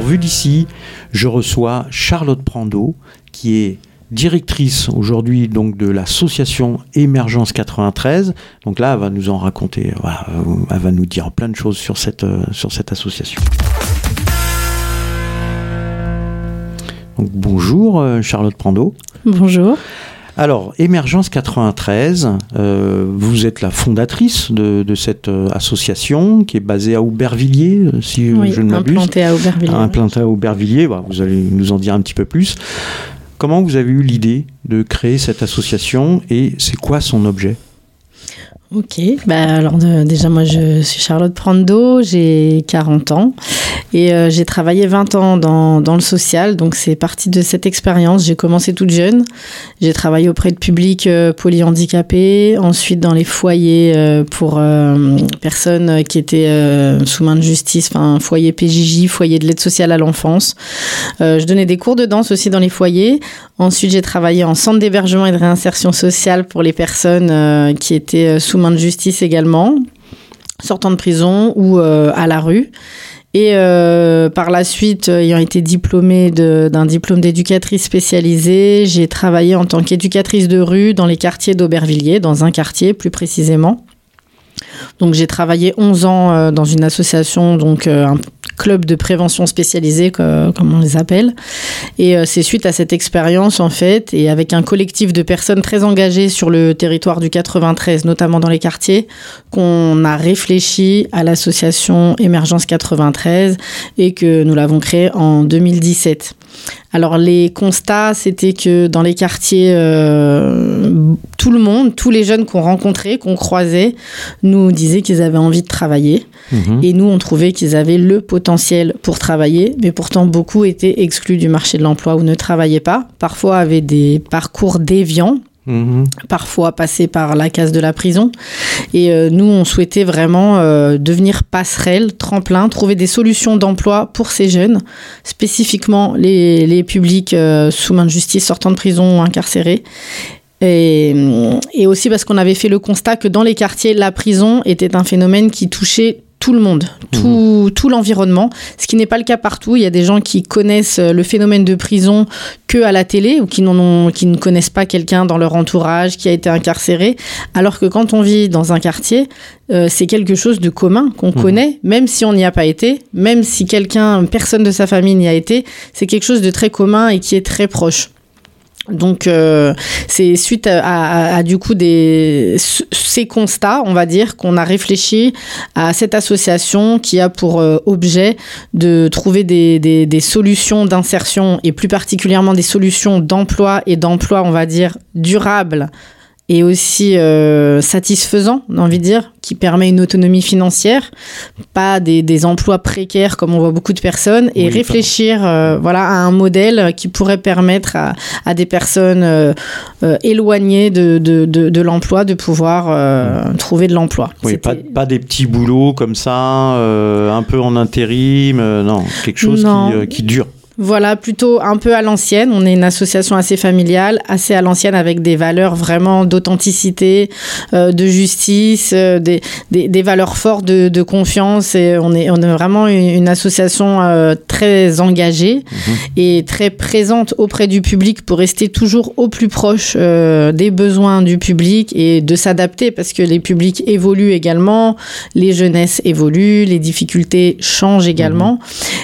Vue d'ici, je reçois Charlotte Prando, qui est directrice aujourd'hui donc de l'association Émergence 93. Donc là, elle va nous en raconter, voilà, elle va nous dire plein de choses sur cette, euh, sur cette association. Bonjour euh, Charlotte Prando. Bonjour. Alors, Émergence 93, euh, vous êtes la fondatrice de, de cette euh, association qui est basée à Aubervilliers, euh, si Oui, je ne m'abuse. implanté à Aubervilliers. Implantée à Aubervilliers, vous allez nous en dire un petit peu plus. Comment vous avez eu l'idée de créer cette association et c'est quoi son objet? Ok, bah alors de- déjà moi je suis Charlotte Prando, j'ai 40 ans et euh, j'ai travaillé 20 ans dans, dans le social, donc c'est parti de cette expérience. J'ai commencé toute jeune, j'ai travaillé auprès de publics euh, polyhandicapés, ensuite dans les foyers euh, pour euh, personnes qui étaient sous main de justice, enfin foyer PJJ, foyer de l'aide sociale à l'enfance. Je donnais des cours de danse aussi dans les foyers. Ensuite, j'ai travaillé en centre d'hébergement et de réinsertion sociale pour les personnes qui étaient sous main de justice également, sortant de prison ou à la rue. Et euh, par la suite, euh, ayant été diplômée d'un diplôme d'éducatrice spécialisée, j'ai travaillé en tant qu'éducatrice de rue dans les quartiers d'Aubervilliers, dans un quartier plus précisément. Donc j'ai travaillé 11 ans euh, dans une association, donc euh, un club de prévention spécialisé, co- comme on les appelle. Et euh, c'est suite à cette expérience, en fait, et avec un collectif de personnes très engagées sur le territoire du 93, notamment dans les quartiers, qu'on a réfléchi à l'association Émergence 93 et que nous l'avons créée en 2017. Alors les constats, c'était que dans les quartiers, euh, tout le monde, tous les jeunes qu'on rencontrait, qu'on croisait, nous disaient qu'ils avaient envie de travailler. Mhm. Et nous, on trouvait qu'ils avaient le potentiel pour travailler, mais pourtant beaucoup étaient exclus du marché de l'emploi ou ne travaillaient pas. Parfois avaient des parcours déviants, Mhm. parfois passaient par la case de la prison. Et euh, nous, on souhaitait vraiment euh, devenir passerelle, tremplin, trouver des solutions d'emploi pour ces jeunes, spécifiquement les, les publics euh, sous main de justice sortant de prison ou incarcérés. Et, et aussi parce qu'on avait fait le constat que dans les quartiers, la prison était un phénomène qui touchait tout le monde, tout, tout l'environnement, ce qui n'est pas le cas partout. Il y a des gens qui connaissent euh, le phénomène de prison que à la télé ou qui, n'en ont, qui ne connaissent pas quelqu'un dans leur entourage qui a été incarcéré, alors que quand on vit dans un quartier, euh, c'est quelque chose de commun qu'on connaît, même si on n'y a pas été, même si quelqu'un, personne de sa famille n'y a été, c'est quelque chose de très commun et qui est très proche. Donc euh, c'est suite à, du coup ces constats, on va dire, qu'on a réfléchi à cette association qui a pour euh, objet de trouver des, solutions d'insertion et plus particulièrement des solutions d'emploi et d'emploi, on va dire, durables et aussi euh, satisfaisant, on a envie de dire, qui permet une autonomie financière, pas des, des emplois précaires comme on voit beaucoup de personnes, et Oui, réfléchir euh, voilà, à un modèle qui pourrait permettre à, à des personnes euh, éloignées de, de, de, de l'emploi de pouvoir euh, trouver de l'emploi. Oui, pas, pas des petits boulots comme ça, un peu en intérim, non, quelque chose Non. qui, qui dure. Voilà, plutôt un peu à l'ancienne. On est une association assez familiale, assez à l'ancienne avec des valeurs vraiment d'authenticité, euh, de justice, euh, des, des, des valeurs fortes de, de confiance. Et on est, on est vraiment une, une association euh, très engagée et très présente auprès du public pour rester toujours au plus proche euh, des besoins du public et de s'adapter parce que les publics évoluent également, les jeunesses évoluent, les difficultés changent également.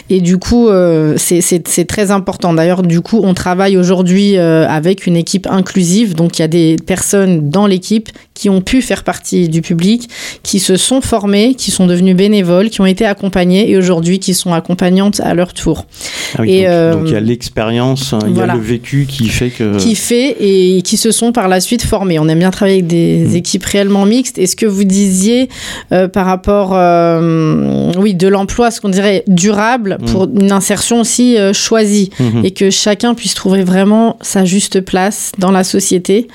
Et du coup, euh, c'est- c'est très important. D'ailleurs, du coup, on travaille aujourd'hui euh, avec une équipe inclusive. Donc, il y a des personnes dans l'équipe qui ont pu faire partie du public, qui se sont formées, qui sont devenues bénévoles, qui ont été accompagnées et aujourd'hui qui sont accompagnantes à leur tour. Ah oui, Et, donc, euh, donc il y a l'expérience, il y a le vécu qui fait que. qui fait et qui se sont par la suite formés. On aime bien travailler avec des Mm. équipes réellement mixtes. Et ce que vous disiez euh, par rapport, euh, oui, de l'emploi, ce qu'on dirait durable pour une insertion aussi euh, choisie Mhm. et que chacun puisse trouver vraiment sa juste place dans la société.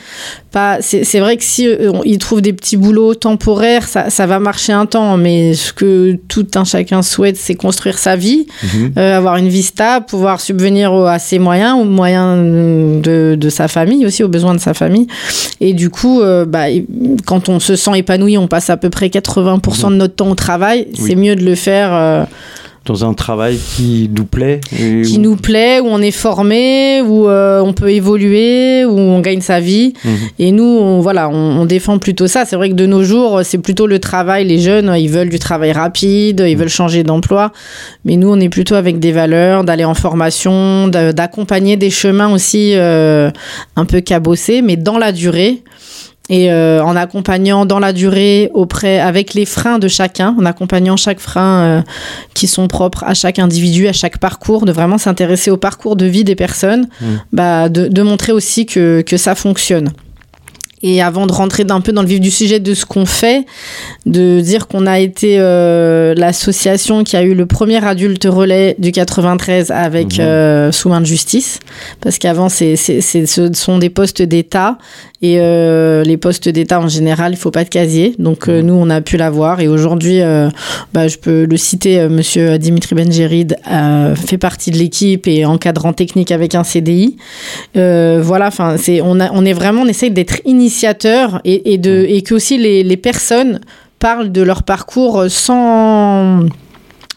Pas, c'est vrai que si euh, on- il trouve des petits boulots temporaires, ça, ça va marcher un temps, mais ce que tout un chacun souhaite, c'est construire sa vie, Mhm. euh, avoir une vie stable, pouvoir subvenir au- à ses moyens, aux moyens de, de sa famille aussi, aux besoins de sa famille. Et du coup, euh, bah, quand on se sent épanoui, on passe à peu près 80% de notre temps au travail. Oui. C'est mieux de le faire. euh, dans un travail qui nous plaît. qui nous plaît, où on est formé, où euh, on peut évoluer, où on gagne sa vie. Mhm. Et nous, on, voilà, on, défend plutôt ça. C'est vrai que de nos jours, c'est plutôt le travail. Les jeunes, ils veulent du travail rapide, ils mhm. veulent changer d'emploi. Mais nous, on est plutôt avec des valeurs, d'aller en formation, d'accompagner des chemins aussi euh, un peu cabossés, mais dans la durée et euh, en accompagnant dans la durée auprès avec les freins de chacun, en accompagnant chaque frein euh, qui sont propres à chaque individu, à chaque parcours, de vraiment s'intéresser au parcours de vie des personnes, mmh. bah, de, de, montrer aussi que, que ça fonctionne. Et avant de rentrer d'un peu dans le vif du sujet de ce qu'on fait, de dire qu'on a été euh, l'association qui a eu le premier adulte relais du 93 avec mmh. euh, sous main de justice, parce qu'avant c'est, c'est, ce sont des postes d'État et euh, les postes d'État en général, il faut pas de casier. Donc euh, nous, on a pu l'avoir. Et aujourd'hui, bah, je peux le citer, Monsieur Dimitri Benjerid fait partie de l'équipe et encadrant technique avec un CDI. voilà, enfin, c'est on, a, on est vraiment, on essaye d'être initiateur et, et de et que aussi les, les personnes parlent de leur parcours sans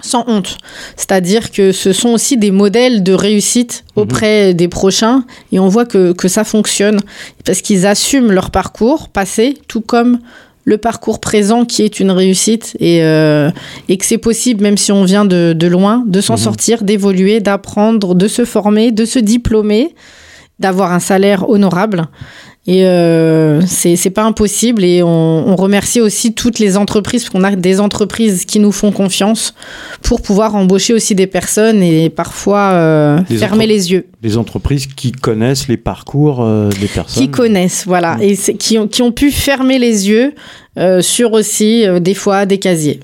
sans honte. C'est-à-dire que ce sont aussi des modèles de réussite mhm. auprès des prochains et on voit que, ça fonctionne parce qu'ils assument leur parcours passé tout comme le parcours présent qui est une réussite et, euh, et que c'est possible, même si on vient de, loin, de s'en mhm. sortir, d'évoluer, d'apprendre, de se former, de se diplômer, d'avoir un salaire honorable. Et euh, c'est pas impossible. Et on, on, remercie aussi toutes les entreprises, parce qu'on a des entreprises qui nous font confiance pour pouvoir embaucher aussi des personnes et parfois euh, fermer les yeux. Les entreprises qui connaissent les parcours euh, des personnes. Qui connaissent, voilà. Mmh. Et qui ont, qui ont pu fermer les yeux euh, sur aussi euh, des fois des casiers.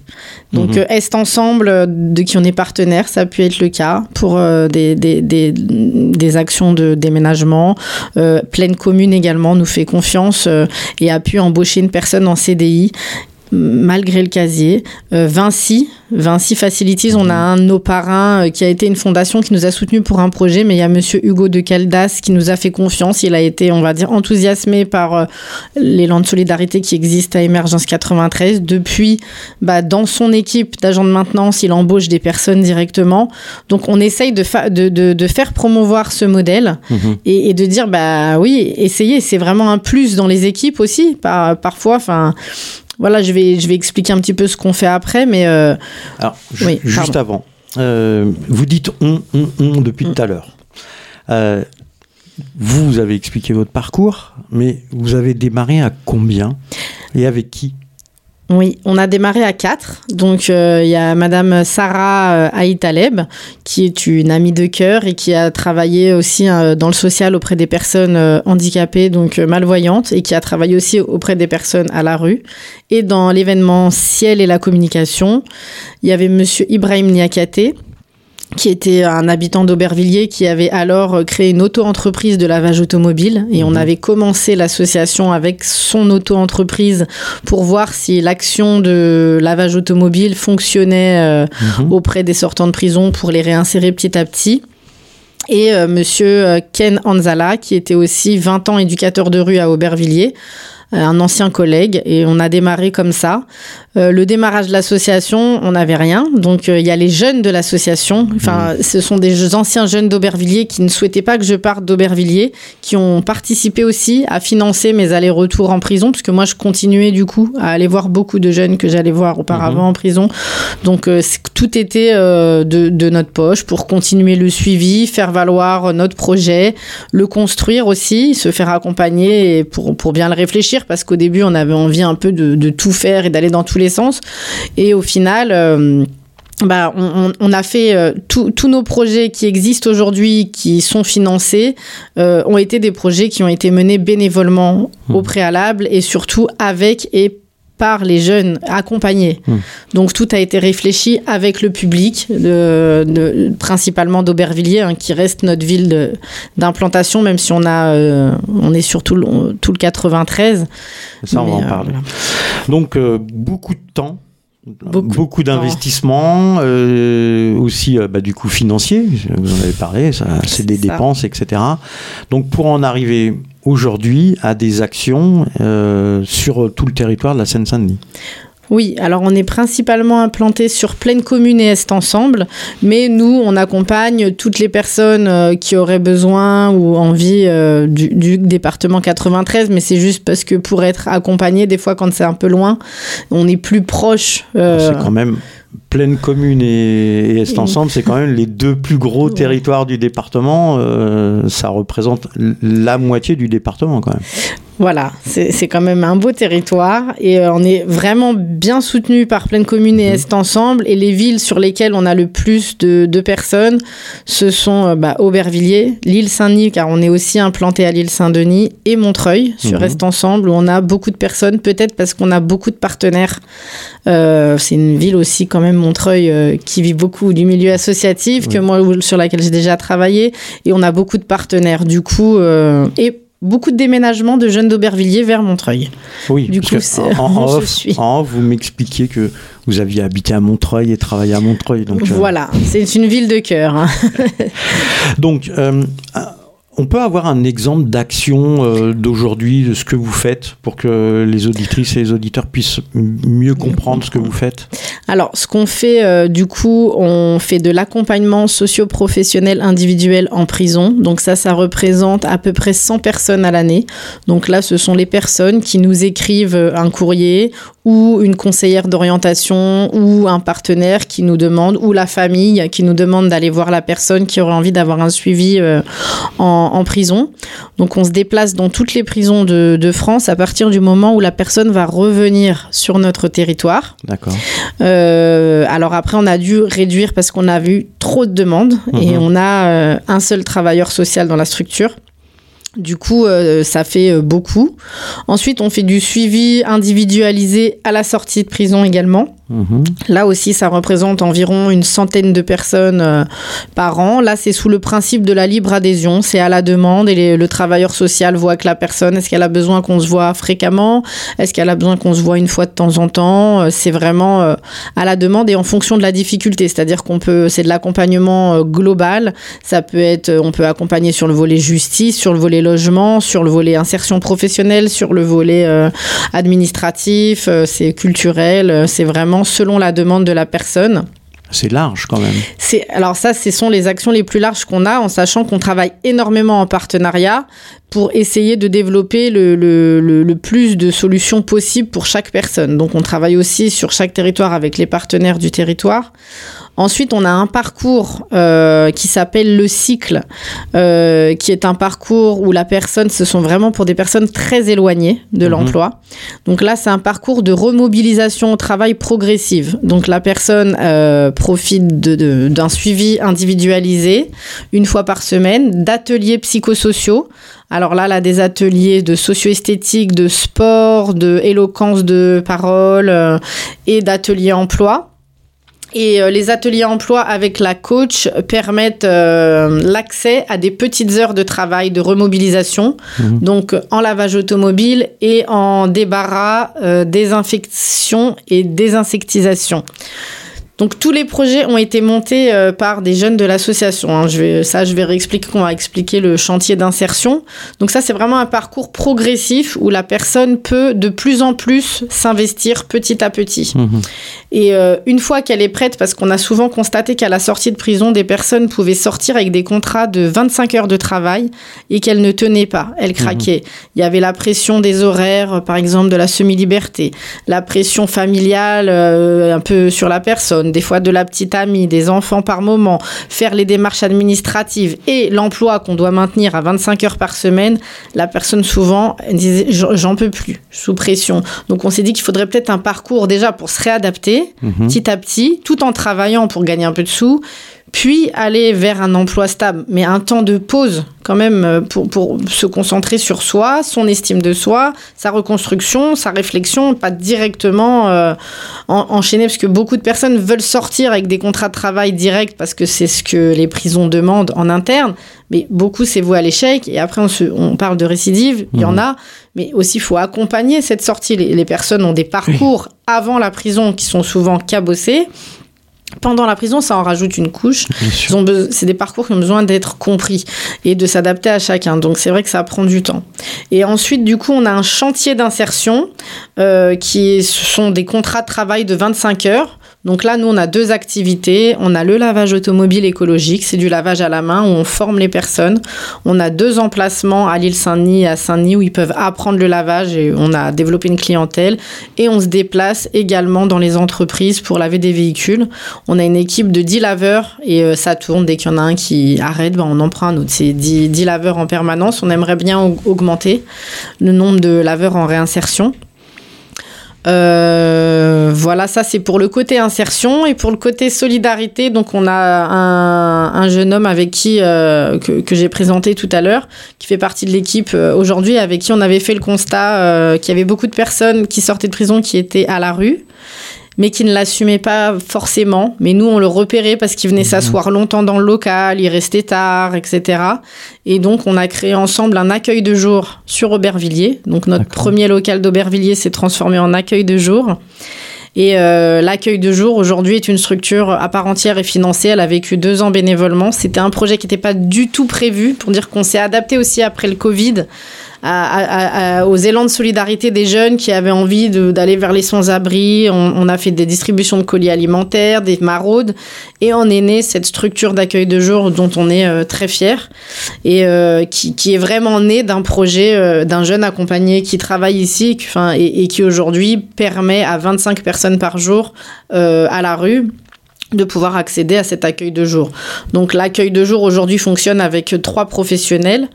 Donc mhm. Est Ensemble, euh, de qui on est partenaire, ça a pu être le cas pour des, des, des, des, actions de déménagement. Pleine Commune également nous fait confiance et a pu embaucher une personne en CDI malgré le casier. Euh, Vinci, Vinci Facilities, on a un de nos parrains euh, qui a été une fondation qui nous a soutenus pour un projet, mais il y a monsieur Hugo de Caldas qui nous a fait confiance. Il a été, on va dire, enthousiasmé par euh, l'élan de solidarité qui existe à Émergence 93. Depuis, bah, dans son équipe d'agents de maintenance, il embauche des personnes directement. Donc, on essaye de, de, de, faire promouvoir ce modèle mhm. et, de dire, bah oui, essayez, c'est vraiment un plus dans les équipes aussi. Par, parfois, enfin, voilà, je vais, je vais expliquer un petit peu ce qu'on fait après, mais. Euh, Alors, juste avant, euh, vous dites on, on, on depuis tout à l'heure. Euh, vous avez expliqué votre parcours, mais vous avez démarré à combien et avec qui? Oui, on a démarré à quatre. Donc, euh, il y a Madame Sarah euh, Aïtaleb, qui est une amie de cœur et qui a travaillé aussi euh, dans le social auprès des personnes handicapées, donc malvoyantes, et qui a travaillé aussi auprès des personnes à la rue. Et dans l'événementiel et la communication, il y avait Monsieur Ibrahim Niakate, qui était un habitant d'Aubervilliers qui avait alors euh, créé une auto-entreprise de lavage automobile et on mhm. avait commencé l'association avec son auto-entreprise pour voir si l'action de lavage automobile fonctionnait euh, mhm. auprès des sortants de prison pour les réinsérer petit à petit et euh, monsieur Ken Anzala qui était aussi 20 ans éducateur de rue à Aubervilliers un ancien collègue et on a démarré comme ça. Euh, le démarrage de l'association, on n'avait rien. Donc euh, il y a les jeunes de l'association. Enfin, mmh. ce sont des anciens jeunes d'Aubervilliers qui ne souhaitaient pas que je parte d'Aubervilliers, qui ont participé aussi à financer mes allers-retours en prison, puisque moi je continuais du coup à aller voir beaucoup de jeunes que j'allais voir auparavant mmh. en prison. Donc euh, tout était de, de, notre poche pour continuer le suivi, faire valoir notre projet, le construire aussi, se faire accompagner pour, pour bien le réfléchir, parce qu'au début on avait envie un peu de, de tout faire et d'aller dans tous sens. Et au final, euh, bah, on, a fait euh, tous nos projets qui existent aujourd'hui, qui sont financés, euh, ont été des projets qui ont été menés bénévolement mmh. au préalable et surtout avec et par les jeunes accompagnés. Mmh. Donc tout a été réfléchi avec le public, de, principalement d'Aubervilliers, hein, qui reste notre ville d'implantation, même si on a, on est sur tout le, tout le 93. Ça, on en parler. Donc, euh, beaucoup de temps. Beaucoup, d'investissements, euh, aussi euh, bah, du coup financier, vous en avez parlé, c'est des dépenses, etc. Donc pour en arriver aujourd'hui à des actions sur tout le territoire de la Seine-Saint-Denis. Oui, alors on est principalement implanté sur Pleine Commune et Est Ensemble, mais nous, on accompagne toutes les personnes euh, qui auraient besoin ou envie euh, du, département 93, mais c'est juste parce que pour être accompagné, des fois quand c'est un peu loin, on est plus proche. Euh... C'est quand même Pleine Commune et, Est Ensemble, c'est quand même les deux plus gros territoires du département. Euh, ça représente la moitié du département quand même. Voilà, c'est quand même un beau territoire et euh, on est vraiment bien soutenu par Pleine Commune et mhm. Est Ensemble. Et les villes sur lesquelles on a le plus de, de personnes, ce sont euh, bah, Aubervilliers, l'île Saint-Denis, car on est aussi implanté à l'île Saint-Denis, et Montreuil sur mhm. Est Ensemble, où on a beaucoup de personnes, peut-être parce qu'on a beaucoup de partenaires. Euh, c'est une ville aussi, quand même, Montreuil, euh, qui vit beaucoup du milieu associatif, que moi, sur laquelle j'ai déjà travaillé, et on a beaucoup de partenaires. Du coup, euh, et beaucoup de déménagements de jeunes d'Aubervilliers vers Montreuil. Oui, du coup, en, en, off, en, vous m'expliquiez que vous aviez habité à Montreuil et travaillé à Montreuil. Donc, euh, voilà, c'est une ville de cœur. Hein. donc, on peut avoir un exemple d'action euh, d'aujourd'hui, de ce que vous faites, pour que les auditrices et les auditeurs puissent mieux comprendre ce que vous faites? Alors, ce qu'on fait, euh, du coup, on fait de l'accompagnement socio-professionnel individuel en prison. Donc ça, ça représente à peu près 100 personnes à l'année. Donc là, ce sont les personnes qui nous écrivent un courrier ou une conseillère d'orientation ou un partenaire qui nous demande ou la famille qui nous demande d'aller voir la personne qui aurait envie d'avoir un suivi euh, en, prison. Donc on se déplace dans toutes les prisons de, de, France à partir du moment où la personne va revenir sur notre territoire. D'accord. Euh, alors après on a dû réduire parce qu'on a vu trop de demandes et mhm. on a euh, un seul travailleur social dans la structure. Du coup, euh, ça fait euh, beaucoup. Ensuite, on fait du suivi individualisé à la sortie de prison également. Mhm. Là aussi, ça représente environ une centaine de personnes euh, par an. Là, c'est sous le principe de la libre adhésion. C'est à la demande et le travailleur social voit que la personne, est-ce qu'elle a besoin qu'on se voit fréquemment? Est-ce qu'elle a besoin qu'on se voit une fois de temps en temps? C'est vraiment à la demande et en fonction de la difficulté. C'est-à-dire qu'on peut, c'est de l'accompagnement global. Ça peut être, on peut accompagner sur le volet justice, sur le volet logement, sur le volet insertion professionnelle, sur le volet euh, administratif, euh, c'est culturel, euh, c'est vraiment selon la demande de la personne. C'est large quand même. C'est alors ça, ce sont les actions les plus larges qu'on a, en sachant qu'on travaille énormément en partenariat pour essayer de développer le, le, le, plus de solutions possibles pour chaque personne. Donc on travaille aussi sur chaque territoire avec les partenaires du territoire. Ensuite, on a un parcours euh, qui s'appelle le cycle, euh, qui est un parcours où la personne, ce sont vraiment pour des personnes très éloignées de mhm. l'emploi. Donc là, c'est un parcours de remobilisation au travail progressive. Donc la personne euh, profite d'un suivi individualisé une fois par semaine, d'ateliers psychosociaux. Alors là, là, des ateliers de socio-esthétique, de sport, de éloquence de parole et d'ateliers emploi. Et euh, les ateliers emploi avec la coach permettent euh, l'accès à des petites heures de travail de remobilisation, mhm. donc en lavage automobile et en débarras, euh, désinfection et désinsectisation. Donc tous les projets ont été montés euh, par des jeunes de l'association. Hein. Je vais, ça, je vais réexpliquer, on va expliquer le chantier d'insertion. Donc ça, c'est vraiment un parcours progressif où la personne peut de plus en plus s'investir petit à petit. Mmh. Et euh, une fois qu'elle est prête, parce qu'on a souvent constaté qu'à la sortie de prison, des personnes pouvaient sortir avec des contrats de 25 heures de travail et qu'elles ne tenaient pas, elles craquaient. Mmh. Il y avait la pression des horaires, par exemple de la semi-liberté, la pression familiale euh, un peu sur la personne des fois de la petite amie, des enfants par moment, faire les démarches administratives et l'emploi qu'on doit maintenir à 25 heures par semaine, la personne souvent disait j'en peux plus, sous pression. Donc on s'est dit qu'il faudrait peut-être un parcours déjà pour se réadapter mhm. petit à petit, tout en travaillant pour gagner un peu de sous, puis aller vers un emploi stable, mais un temps de pause quand même euh, pour, pour, se concentrer sur soi, son estime de soi, sa reconstruction, sa réflexion, pas directement euh, enchaîner, parce que beaucoup de personnes veulent sortir avec des contrats de travail directs parce que c'est ce que les prisons demandent en interne, mais beaucoup c'est voué à l'échec, et après on, se, on, parle de récidive, il y en mmh. a, mais aussi il faut accompagner cette sortie. Les, les personnes ont des parcours avant la prison qui sont souvent cabossés, pendant la prison, ça en rajoute une couche. C'est des parcours qui ont besoin d'être compris et de s'adapter à chacun. Donc c'est vrai que ça prend du temps. Et ensuite, du coup, on a un chantier d'insertion euh, qui sont des contrats de travail de 25 heures. Donc là, nous, on a deux activités. On a le lavage automobile écologique, c'est du lavage à la main où on forme les personnes. On a deux emplacements à l'île Saint-Denis et à Saint-Denis où ils peuvent apprendre le lavage et on a développé une clientèle. Et on se déplace également dans les entreprises pour laver des véhicules. On a une équipe de 10 laveurs et euh, ça tourne. Dès qu'il y en a un qui arrête, ben, on en prend un autre. C'est 10, 10 laveurs en permanence. On aimerait bien au- augmenter le nombre de laveurs en réinsertion. Euh, voilà, ça c'est pour le côté insertion et pour le côté solidarité. Donc on a un, un jeune homme avec qui euh, que, j'ai présenté tout à l'heure, qui fait partie de l'équipe euh, aujourd'hui, avec qui on avait fait le constat qu'il y avait beaucoup de personnes qui sortaient de prison qui étaient à la rue mais qui ne l'assumaient pas forcément. Mais nous, on le repérait parce qu'il venait s'asseoir longtemps dans le local, il restait tard, etc. Et donc, on a créé ensemble un accueil de jour sur Aubervilliers. Donc, notre premier local d'Aubervilliers s'est transformé en accueil de jour. Et euh, l'accueil de jour aujourd'hui est une structure à part entière et financée. Elle a vécu deux ans bénévolement. C'était un projet qui n'était pas du tout prévu pour dire qu'on s'est adapté aussi après le Covid à- aux élans de solidarité des jeunes qui avaient envie d'aller vers les sans-abri. On, a fait des distributions de colis alimentaires, des maraudes, et en est née cette structure d'accueil de jour dont on est euh, très fier et euh, qui, est vraiment née d'un projet euh, d'un jeune accompagné qui travaille ici, et qui- aujourd'hui permet à 25 personnes par jour à la rue de pouvoir accéder à cet accueil de jour. Donc l'accueil de jour aujourd'hui fonctionne avec trois professionnels.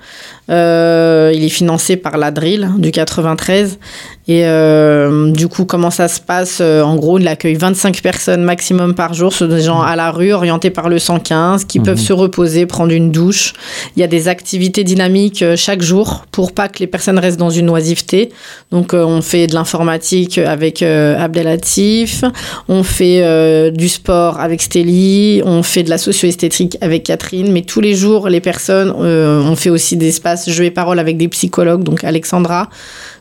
Euh, il est financé par la Drill du 93. Et euh, du coup, comment ça se passe Euh, En gros, il accueille 25 personnes maximum par jour. Ce sont des gens à la rue, orientés par le 115, qui peuvent se reposer, prendre une douche. Il y a des activités dynamiques chaque jour pour pas que les personnes restent dans une oisiveté. Donc, euh, on fait de l'informatique avec Abdelatif. On fait du sport avec Stélie. On fait de la socio-esthétique avec Catherine. Mais tous les jours, les personnes, on fait aussi des espaces jeux et paroles avec des psychologues, donc Alexandra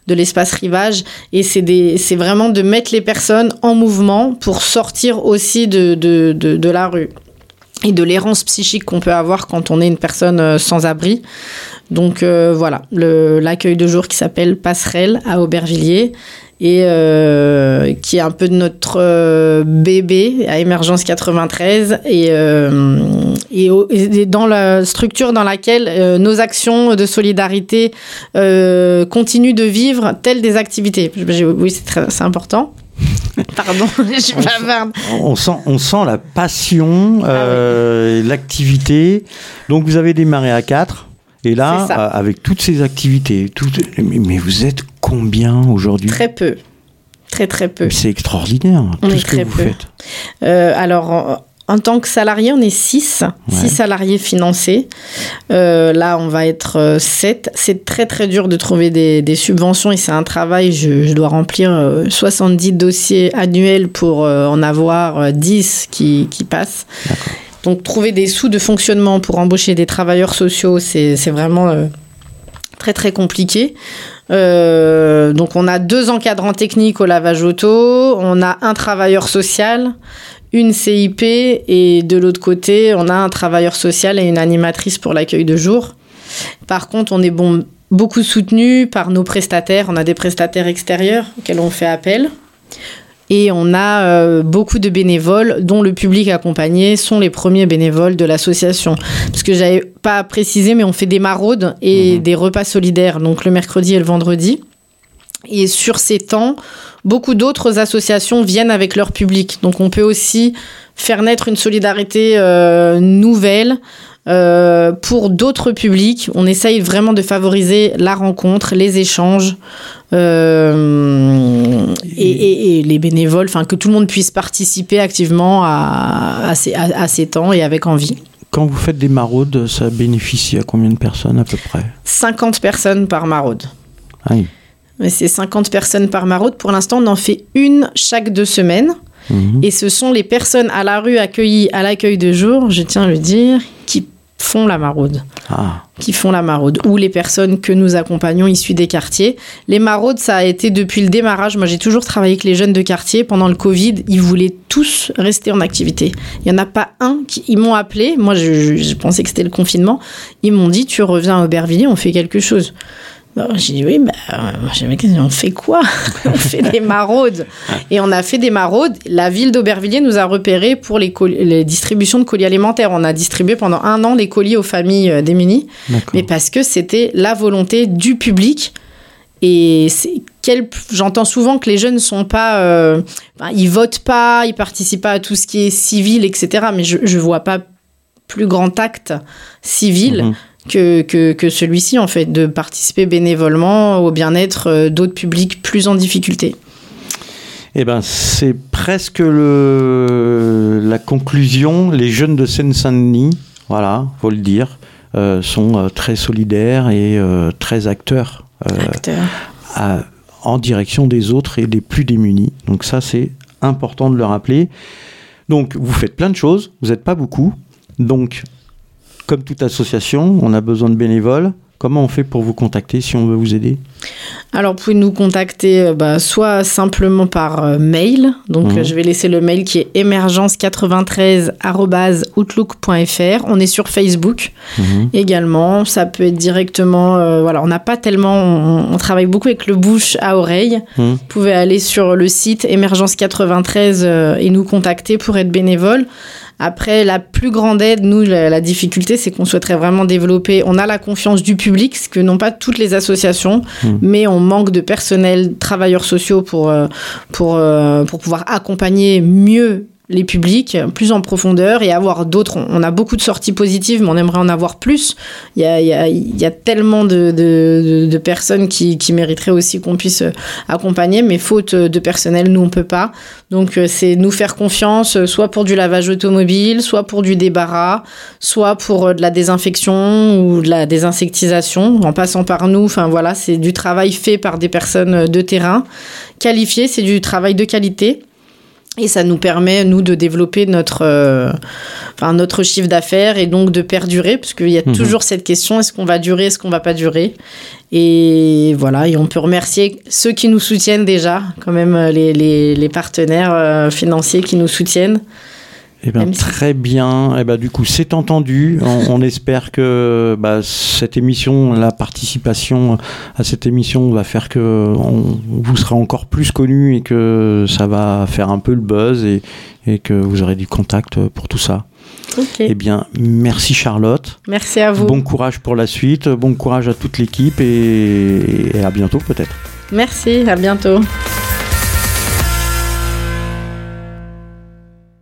de l'espace rivage et c'est vraiment de mettre les personnes en mouvement pour sortir aussi de la rue et de l'errance psychique qu'on peut avoir quand on est une personne euh, sans abri. Donc euh, voilà, l'accueil de jour qui s'appelle Passerelle à Aubervilliers et euh, qui est un peu de notre euh, bébé à Émergence 93 et, euh, et, dans la structure dans laquelle nos actions de solidarité continuent de vivre telles des activités. Oui, c'est important. Pardon, je suis bavarde. On sent, on sent la passion, Ah l'activité. Donc vous avez démarré à 4. Et là, euh, avec toutes ces activités, toutes- mais vous êtes combien aujourd'hui? Très peu. Très très peu. C'est extraordinaire, On tout ce que très vous peu. faites. Euh, alors, en, tant que salarié, on est 6. Ouais. 6 salariés financés. Euh, là, on va être 7. C'est très, très dur de trouver des, des subventions et c'est un travail. Je, je dois remplir euh, 70 dossiers annuels pour euh, en avoir euh, 10 qui, qui passent. Donc, trouver des sous de fonctionnement pour embaucher des travailleurs sociaux, c'est vraiment euh, très, très compliqué. Euh, donc on a deux encadrants techniques au lavage auto, on a un travailleur social, une CIP et de l'autre côté on a un travailleur social et une animatrice pour l'accueil de jour. Par contre on est beaucoup soutenu par nos prestataires, on a des prestataires extérieurs auxquels on fait appel. Et on a euh, beaucoup de bénévoles dont le public accompagné sont les premiers bénévoles de l'association. Parce que j'avais pas précisé, mais on fait des maraudes et des repas solidaires, donc le mercredi et le vendredi. Et sur ces temps, beaucoup d'autres associations viennent avec leur public. Donc on peut aussi faire naître une solidarité euh, nouvelle euh, pour d'autres publics. On essaye vraiment de favoriser la rencontre, les échanges euh, et, les bénévoles, enfin que tout le monde puisse participer activement à, à ces, à- à ces temps et avec envie. Quand vous faites des maraudes, ça bénéficie à combien de personnes à peu près? 50 personnes par maraude. Ah oui. Mais C'est 50 personnes par maraude. Pour l'instant, on en fait une chaque deux semaines. Mhm. Et ce sont les personnes à la rue accueillies à l'accueil de jour, je tiens à le dire, font la maraude. Ah, qui font la maraude ou les personnes que nous accompagnons issues des quartiers. Les maraudes, ça a été depuis le démarrage. Moi, j'ai toujours travaillé avec les jeunes de quartier. Pendant le Covid, ils voulaient tous rester en activité. Il n'y en a pas un qui. Ils m'ont appelé. Moi, je, je- je pensais que c'était le confinement. Ils m'ont dit Tu reviens à Aubervilliers, on fait quelque chose. Bah, J'ai dit oui, bah, euh, on fait quoi? On fait des maraudes. Et on a fait des maraudes. La ville d'Aubervilliers nous a repérés pour les, les distributions de colis alimentaires. On a distribué pendant un an des colis aux familles euh, démunies mais parce que c'était la volonté du public. Et j'entends souvent que les jeunes sont pas, euh, enfin, ils votent pas, ils participent pas à tout ce qui est civil, etc. Mais je je vois pas plus grand acte civil Mhm. Que, que, que celui-ci en fait, de participer bénévolement au bien-être euh, d'autres publics plus en difficulté. Eh ben, c'est presque le, la conclusion. Les jeunes de Seine-Saint-Denis, voilà, faut le dire, euh, sont euh, très solidaires et euh, très acteurs euh, à- en direction des autres et des plus démunis. Donc ça, c'est important de le rappeler. Donc, vous faites plein de choses, vous n'êtes pas beaucoup. Donc, comme toute association, on a besoin de bénévoles. Comment on fait pour vous contacter si on veut vous aider? Alors, vous pouvez nous contacter euh, bah, soit simplement par euh, mail. Donc, Mhm. euh, je vais laisser le mail qui est émergence93.outlook.fr. On est sur Facebook Mhm. également. Ça peut être directement. euh, voilà, on n'a pas tellement. On, on travaille beaucoup avec le bouche à oreille. Mhm. Vous pouvez aller sur le site émergence 93 euh, et nous contacter pour être bénévole. Après, la plus grande aide, nous, la, la difficulté, c'est qu'on souhaiterait vraiment développer. On a la confiance du public, ce que n'ont pas toutes les associations, Mhm. mais on manque de personnel, travailleurs sociaux pour, euh, pour, euh, pour pouvoir accompagner mieux les publics plus en profondeur et avoir d'autres. On a beaucoup de sorties positives, mais on aimerait en avoir plus. Il y a, tellement de, personnes qui, qui mériteraient aussi qu'on puisse accompagner, mais faute de personnel, nous, on peut pas. Donc, euh, c'est nous faire confiance, euh, soit pour du lavage automobile, soit pour du débarras, soit pour euh, de la désinfection ou de la désinsectisation, en passant par nous. Enfin, voilà, c'est du travail fait par des personnes de terrain qualifiées, c'est du travail de qualité. Et ça nous permet, nous, de développer notre, euh, enfin, notre chiffre d'affaires et donc de perdurer, parce qu'il y a Mhm. toujours cette question, est-ce qu'on va durer, est-ce qu'on va pas durer? Et voilà, et on peut remercier ceux qui nous soutiennent déjà, quand même euh, les, les, les partenaires euh, financiers qui nous soutiennent. Eh si- très bien. Eh ben, du coup, c'est entendu. On, on espère que bah, cette émission, la participation à cette émission va faire que on, vous serez encore plus connu et que ça va faire un peu le buzz et, et que vous aurez du contact pour tout ça. Ok. Eh bien, merci Charlotte. Merci à vous. Bon courage pour la suite. Bon courage à toute l'équipe et, et à bientôt peut-être. Merci, à bientôt.